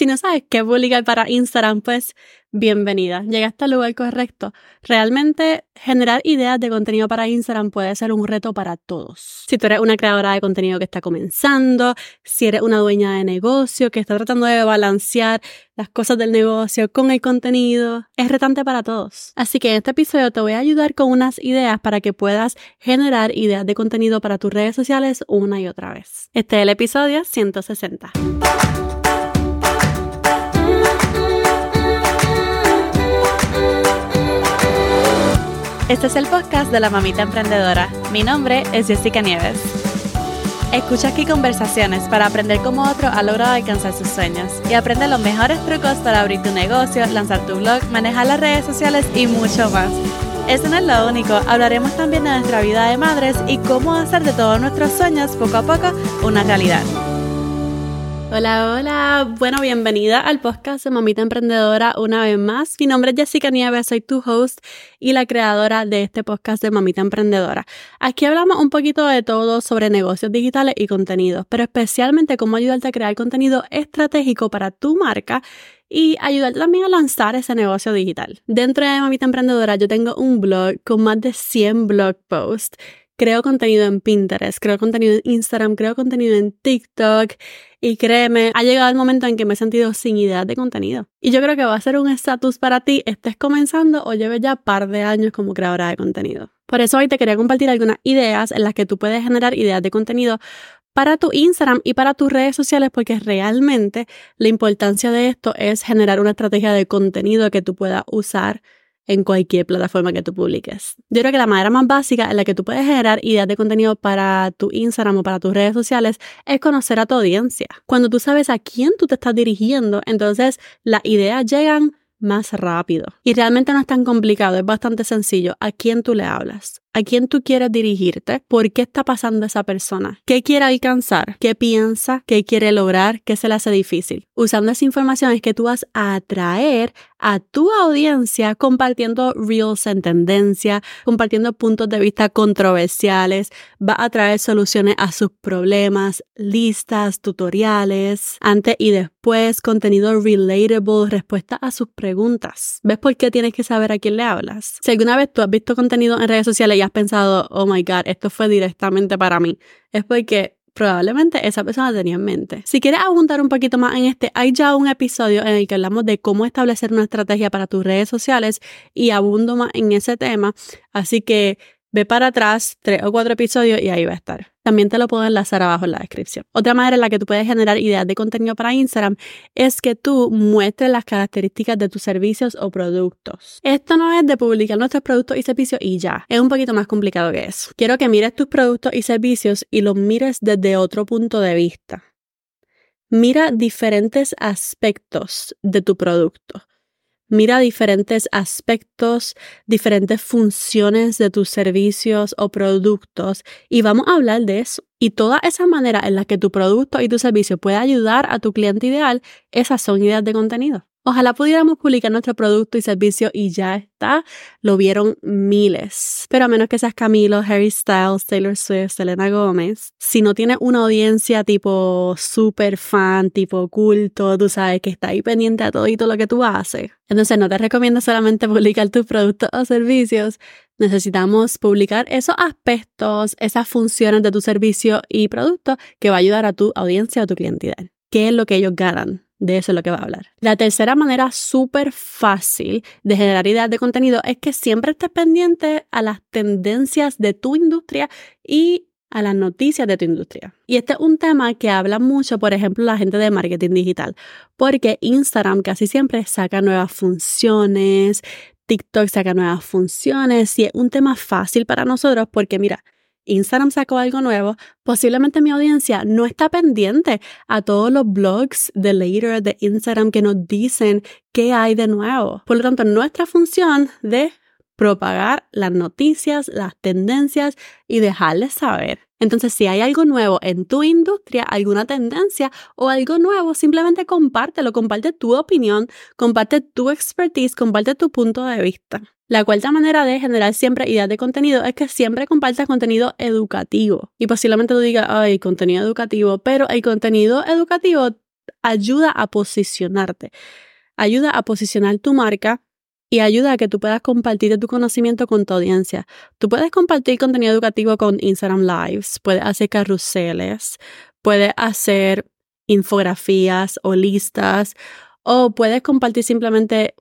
Si no sabes qué publicar para Instagram, pues bienvenida. Llegaste al lugar correcto. Realmente generar ideas de contenido para Instagram puede ser un reto para todos. Si tú eres una creadora de contenido que está comenzando, si eres una dueña de negocio que está tratando de balancear las cosas del negocio con el contenido, es retante para todos. Así que en este episodio te voy a ayudar con unas ideas para que puedas generar ideas de contenido para tus redes sociales una y otra vez. Este es el episodio 160. Este es el podcast de la mamita emprendedora. Mi nombre es Jessica Nieves. Escucha aquí conversaciones para aprender cómo otro ha logrado alcanzar sus sueños y aprende los mejores trucos para abrir tu negocio, lanzar tu blog, manejar las redes sociales y mucho más. Eso no es lo único, hablaremos también de nuestra vida de madres y cómo hacer de todos nuestros sueños poco a poco una realidad. Hola, hola. Bueno, bienvenida al podcast de Mamita Emprendedora una vez más. Mi nombre es Jessica Nieves, soy tu host y la creadora de este podcast de Mamita Emprendedora. Aquí hablamos un poquito de todo sobre negocios digitales y contenidos, pero especialmente cómo ayudarte a crear contenido estratégico para tu marca y ayudarte también a lanzar ese negocio digital. Dentro de Mamita Emprendedora yo tengo un blog con más de 100 blog posts creo contenido en Pinterest, creo contenido en Instagram, creo contenido en TikTok y créeme, ha llegado el momento en que me he sentido sin ideas de contenido. Y yo creo que va a ser un estatus para ti, estés comenzando o lleves ya par de años como creadora de contenido. Por eso hoy te quería compartir algunas ideas en las que tú puedes generar ideas de contenido para tu Instagram y para tus redes sociales porque realmente la importancia de esto es generar una estrategia de contenido que tú puedas usar en cualquier plataforma que tú publiques. Yo creo que la manera más básica en la que tú puedes generar ideas de contenido para tu Instagram o para tus redes sociales es conocer a tu audiencia. Cuando tú sabes a quién tú te estás dirigiendo, entonces las ideas llegan más rápido. Y realmente no es tan complicado, es bastante sencillo. ¿A quién tú le hablas? ¿A quién tú quieres dirigirte? ¿Por qué está pasando esa persona? ¿Qué quiere alcanzar? ¿Qué piensa? ¿Qué quiere lograr? ¿Qué se le hace difícil? Usando esa información es que tú vas a atraer a tu audiencia compartiendo reels en tendencia, compartiendo puntos de vista controversiales, va a traer soluciones a sus problemas, listas, tutoriales, antes y después, contenido relatable, respuesta a sus preguntas. ¿Ves por qué tienes que saber a quién le hablas? Si alguna vez tú has visto contenido en redes sociales has pensado, oh my god, esto fue directamente para mí, es porque probablemente esa persona tenía en mente. Si quieres abundar un poquito más en este, hay ya un episodio en el que hablamos de cómo establecer una estrategia para tus redes sociales y abundo más en ese tema. Así que Ve para atrás tres o cuatro episodios y ahí va a estar. También te lo puedo enlazar abajo en la descripción. Otra manera en la que tú puedes generar ideas de contenido para Instagram es que tú muestres las características de tus servicios o productos. Esto no es de publicar nuestros productos y servicios y ya. Es un poquito más complicado que eso. Quiero que mires tus productos y servicios y los mires desde otro punto de vista. Mira diferentes aspectos de tu producto. Mira diferentes aspectos, diferentes funciones de tus servicios o productos y vamos a hablar de eso. Y toda esa manera en la que tu producto y tu servicio puede ayudar a tu cliente ideal, esas son ideas de contenido. Ojalá pudiéramos publicar nuestro producto y servicio y ya está. Lo vieron miles. Pero a menos que seas Camilo, Harry Styles, Taylor Swift, Selena Gomez, si no tienes una audiencia tipo super fan, tipo culto, tú sabes que está ahí pendiente a todo y todo lo que tú haces. Entonces no te recomiendo solamente publicar tus productos o servicios. Necesitamos publicar esos aspectos, esas funciones de tu servicio y producto que va a ayudar a tu audiencia o tu clientela. ¿Qué es lo que ellos ganan? De eso es lo que va a hablar. La tercera manera súper fácil de generar ideas de contenido es que siempre estés pendiente a las tendencias de tu industria y a las noticias de tu industria. Y este es un tema que habla mucho, por ejemplo, la gente de marketing digital, porque Instagram casi siempre saca nuevas funciones, TikTok saca nuevas funciones y es un tema fácil para nosotros porque mira, Instagram sacó algo nuevo, posiblemente mi audiencia no está pendiente a todos los blogs de later de Instagram que nos dicen qué hay de nuevo. Por lo tanto, nuestra función de propagar las noticias, las tendencias y dejarles saber. Entonces, si hay algo nuevo en tu industria, alguna tendencia o algo nuevo, simplemente compártelo, comparte tu opinión, comparte tu expertise, comparte tu punto de vista. La cuarta manera de generar siempre ideas de contenido es que siempre compartas contenido educativo. Y posiblemente tú digas, ay, contenido educativo, pero el contenido educativo ayuda a posicionarte, ayuda a posicionar tu marca y ayuda a que tú puedas compartir tu conocimiento con tu audiencia. Tú puedes compartir contenido educativo con Instagram Lives, puedes hacer carruseles, puedes hacer infografías o listas o puedes compartir simplemente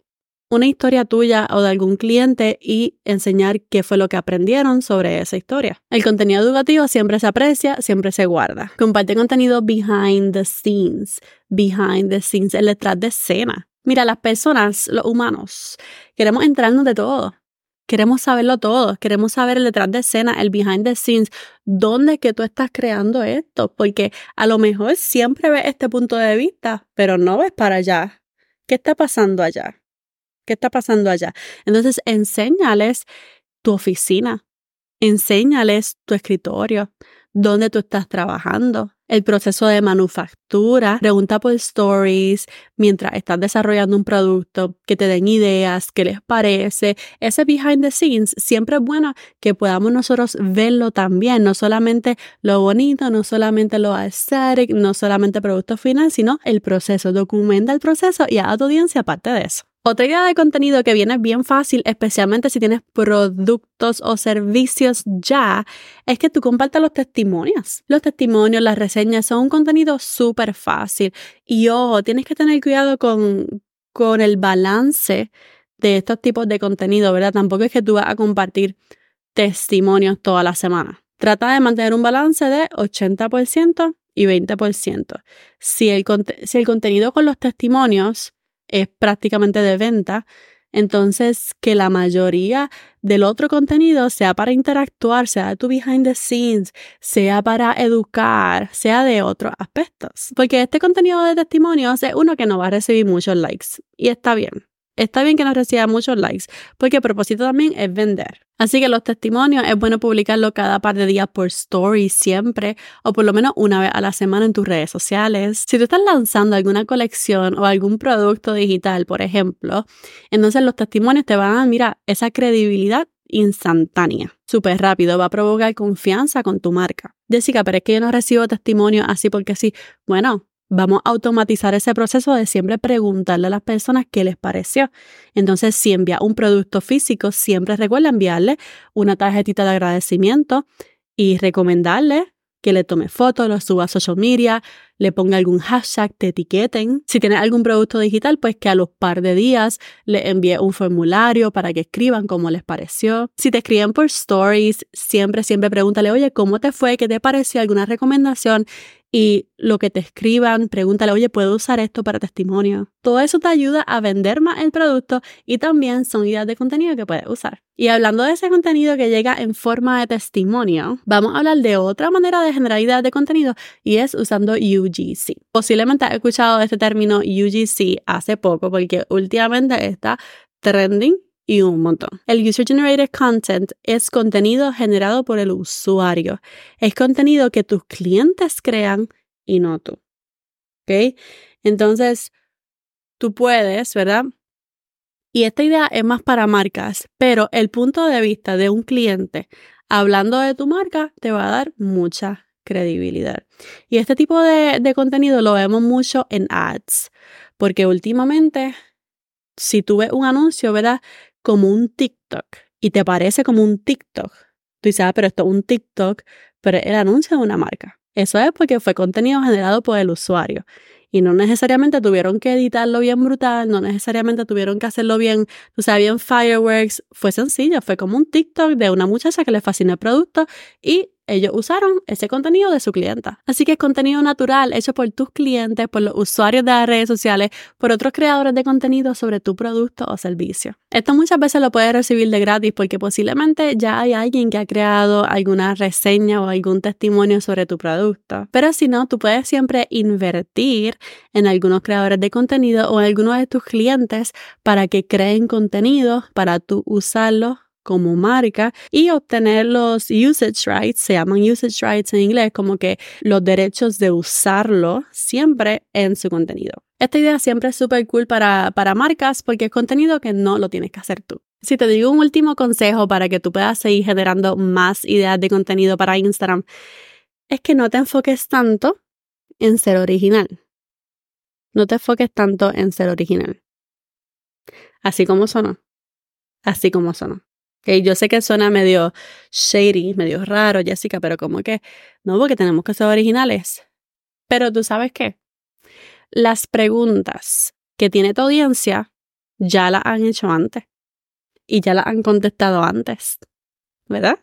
una historia tuya o de algún cliente y enseñar qué fue lo que aprendieron sobre esa historia. El contenido educativo siempre se aprecia, siempre se guarda. Comparte contenido behind the scenes, behind the scenes, el detrás de escena. Mira, las personas, los humanos, queremos entrarnos de todo. Queremos saberlo todo, queremos saber el detrás de escena, el behind the scenes, dónde es que tú estás creando esto, porque a lo mejor siempre ves este punto de vista, pero no ves para allá. ¿Qué está pasando allá? ¿Qué está pasando allá? Entonces, enséñales tu oficina, enséñales tu escritorio, dónde tú estás trabajando, el proceso de manufactura, pregunta por stories mientras estás desarrollando un producto, que te den ideas, qué les parece. Ese behind the scenes siempre es bueno que podamos nosotros verlo también, no solamente lo bonito, no solamente lo aesthetic, no solamente producto final, sino el proceso. Documenta el proceso y a tu audiencia parte de eso. Otra idea de contenido que viene bien fácil, especialmente si tienes productos o servicios ya, es que tú compartas los testimonios. Los testimonios, las reseñas son un contenido súper fácil. Y ojo, tienes que tener cuidado con, con el balance de estos tipos de contenido, ¿verdad? Tampoco es que tú vas a compartir testimonios toda la semana. Trata de mantener un balance de 80% y 20%. Si el, si el contenido con los testimonios es prácticamente de venta. Entonces, que la mayoría del otro contenido sea para interactuar, sea de tu behind the scenes, sea para educar, sea de otros aspectos. Porque este contenido de testimonios es uno que no va a recibir muchos likes. Y está bien. Está bien que no reciba muchos likes, porque el propósito también es vender. Así que los testimonios es bueno publicarlo cada par de días por story siempre, o por lo menos una vez a la semana en tus redes sociales. Si tú estás lanzando alguna colección o algún producto digital, por ejemplo, entonces los testimonios te van a, mira, esa credibilidad instantánea. Súper rápido, va a provocar confianza con tu marca. Jessica, pero es que yo no recibo testimonios así porque sí. Bueno, vamos a automatizar ese proceso de siempre preguntarle a las personas qué les pareció. Entonces, si envía un producto físico, siempre recuerda enviarle una tarjetita de agradecimiento y recomendarle que le tome fotos, lo suba a social media, le ponga algún hashtag, te etiqueten. Si tienes algún producto digital, pues que a los par de días le envíe un formulario para que escriban cómo les pareció. Si te escriben por stories, siempre, siempre pregúntale, oye, ¿cómo te fue? ¿Qué te pareció? ¿Alguna recomendación? Y lo que te escriban, pregúntale, oye, ¿puedo usar esto para testimonio? Todo eso te ayuda a vender más el producto y también son ideas de contenido que puedes usar. Y hablando de ese contenido que llega en forma de testimonio, vamos a hablar de otra manera de generar ideas de contenido y es usando UGC. Posiblemente has escuchado este término UGC hace poco porque últimamente está trending y un montón. El User Generated Content es contenido generado por el usuario. Es contenido que tus clientes crean y no tú. ¿Ok? Entonces, tú puedes, ¿verdad? Y esta idea es más para marcas, pero el punto de vista de un cliente hablando de tu marca te va a dar mucha credibilidad. Y este tipo de, de contenido lo vemos mucho en ads, porque últimamente, si tú ves un anuncio, ¿verdad? Como un TikTok y te parece como un TikTok, tú dices, ah, pero esto es un TikTok, pero el anuncio de una marca. Eso es porque fue contenido generado por el usuario. Y no necesariamente tuvieron que editarlo bien brutal, no necesariamente tuvieron que hacerlo bien, tú sabes, bien fireworks. Fue sencillo, fue como un TikTok de una muchacha que le fascinó el producto y ellos usaron ese contenido de su clienta. Así que es contenido natural hecho por tus clientes, por los usuarios de las redes sociales, por otros creadores de contenido sobre tu producto o servicio. Esto muchas veces lo puedes recibir de gratis porque posiblemente ya hay alguien que ha creado alguna reseña o algún testimonio sobre tu producto. Pero si no, tú puedes siempre invertir en algunos creadores de contenido o en algunos de tus clientes para que creen contenido para tú usarlo como marca y obtener los usage rights, se llaman usage rights en inglés, como que los derechos de usarlo siempre en su contenido. Esta idea siempre es súper cool para, para marcas porque es contenido que no lo tienes que hacer tú. Si te digo un último consejo para que tú puedas seguir generando más ideas de contenido para Instagram, es que no te enfoques tanto en ser original. no te enfoques tanto en ser original. Así como sonó. Así como sonó. Okay, yo sé que suena medio shady, medio raro, Jessica, pero como que no, porque tenemos que ser originales. Pero tú sabes qué? Las preguntas que tiene tu audiencia ya las han hecho antes y ya las han contestado antes, ¿verdad?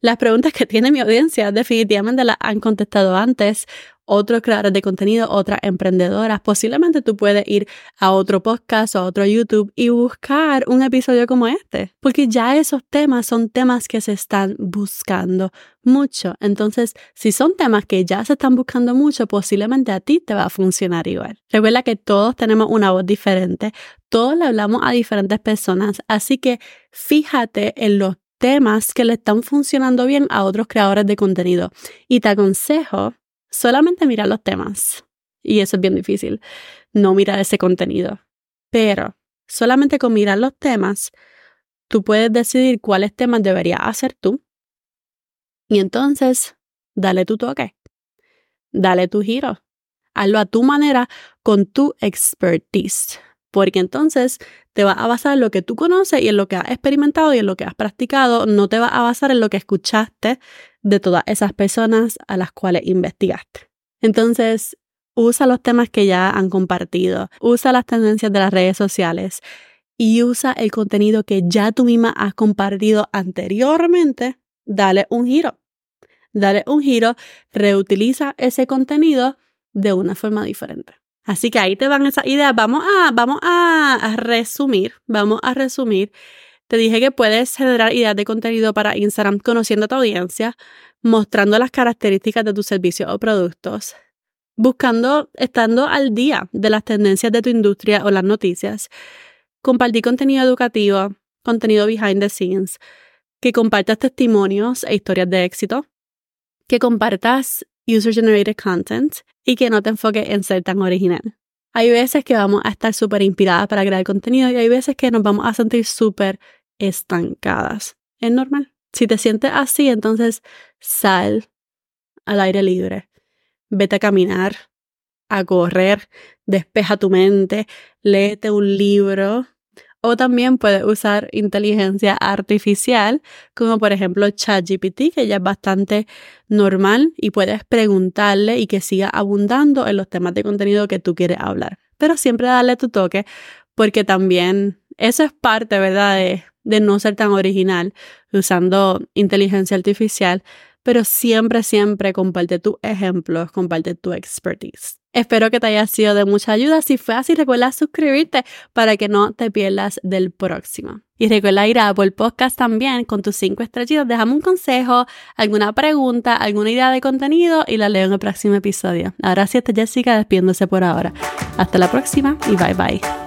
Las preguntas que tiene mi audiencia definitivamente las han contestado antes otros creadores de contenido, otras emprendedoras. Posiblemente tú puedes ir a otro podcast o a otro YouTube y buscar un episodio como este, porque ya esos temas son temas que se están buscando mucho. Entonces, si son temas que ya se están buscando mucho, posiblemente a ti te va a funcionar igual. Recuerda que todos tenemos una voz diferente, todos le hablamos a diferentes personas, así que fíjate en los temas que le están funcionando bien a otros creadores de contenido. Y te aconsejo solamente mirar los temas. Y eso es bien difícil, no mirar ese contenido. Pero solamente con mirar los temas, tú puedes decidir cuáles temas deberías hacer tú. Y entonces, dale tu toque, dale tu giro. Hazlo a tu manera con tu expertise porque entonces te va a basar en lo que tú conoces y en lo que has experimentado y en lo que has practicado, no te va a basar en lo que escuchaste de todas esas personas a las cuales investigaste. Entonces, usa los temas que ya han compartido, usa las tendencias de las redes sociales y usa el contenido que ya tú misma has compartido anteriormente, dale un giro. Dale un giro, reutiliza ese contenido de una forma diferente. Así que ahí te van esas ideas. Vamos a, vamos a, resumir, vamos a resumir. Te dije que puedes generar ideas de contenido para Instagram conociendo a tu audiencia, mostrando las características de tus servicios o productos, buscando, estando al día de las tendencias de tu industria o las noticias, compartir contenido educativo, contenido behind the scenes, que compartas testimonios e historias de éxito, que compartas user-generated content y que no te enfoques en ser tan original. Hay veces que vamos a estar súper inspiradas para crear contenido y hay veces que nos vamos a sentir súper estancadas. Es normal. Si te sientes así, entonces sal al aire libre. Vete a caminar, a correr, despeja tu mente, léete un libro, o también puedes usar inteligencia artificial, como por ejemplo ChatGPT, que ya es bastante normal y puedes preguntarle y que siga abundando en los temas de contenido que tú quieres hablar. Pero siempre darle tu toque, porque también eso es parte, ¿verdad?, de no ser tan original usando inteligencia artificial, pero siempre, siempre comparte tus ejemplos, comparte tu expertise. Espero que te haya sido de mucha ayuda. Si fue así, recuerda suscribirte para que no te pierdas del próximo. Y recuerda ir a Apple Podcast también con tus cinco estrellitas. Déjame un consejo, alguna pregunta, alguna idea de contenido y la leo en el próximo episodio. Ahora sí, está Jessica despiéndose por ahora. Hasta la próxima y bye bye.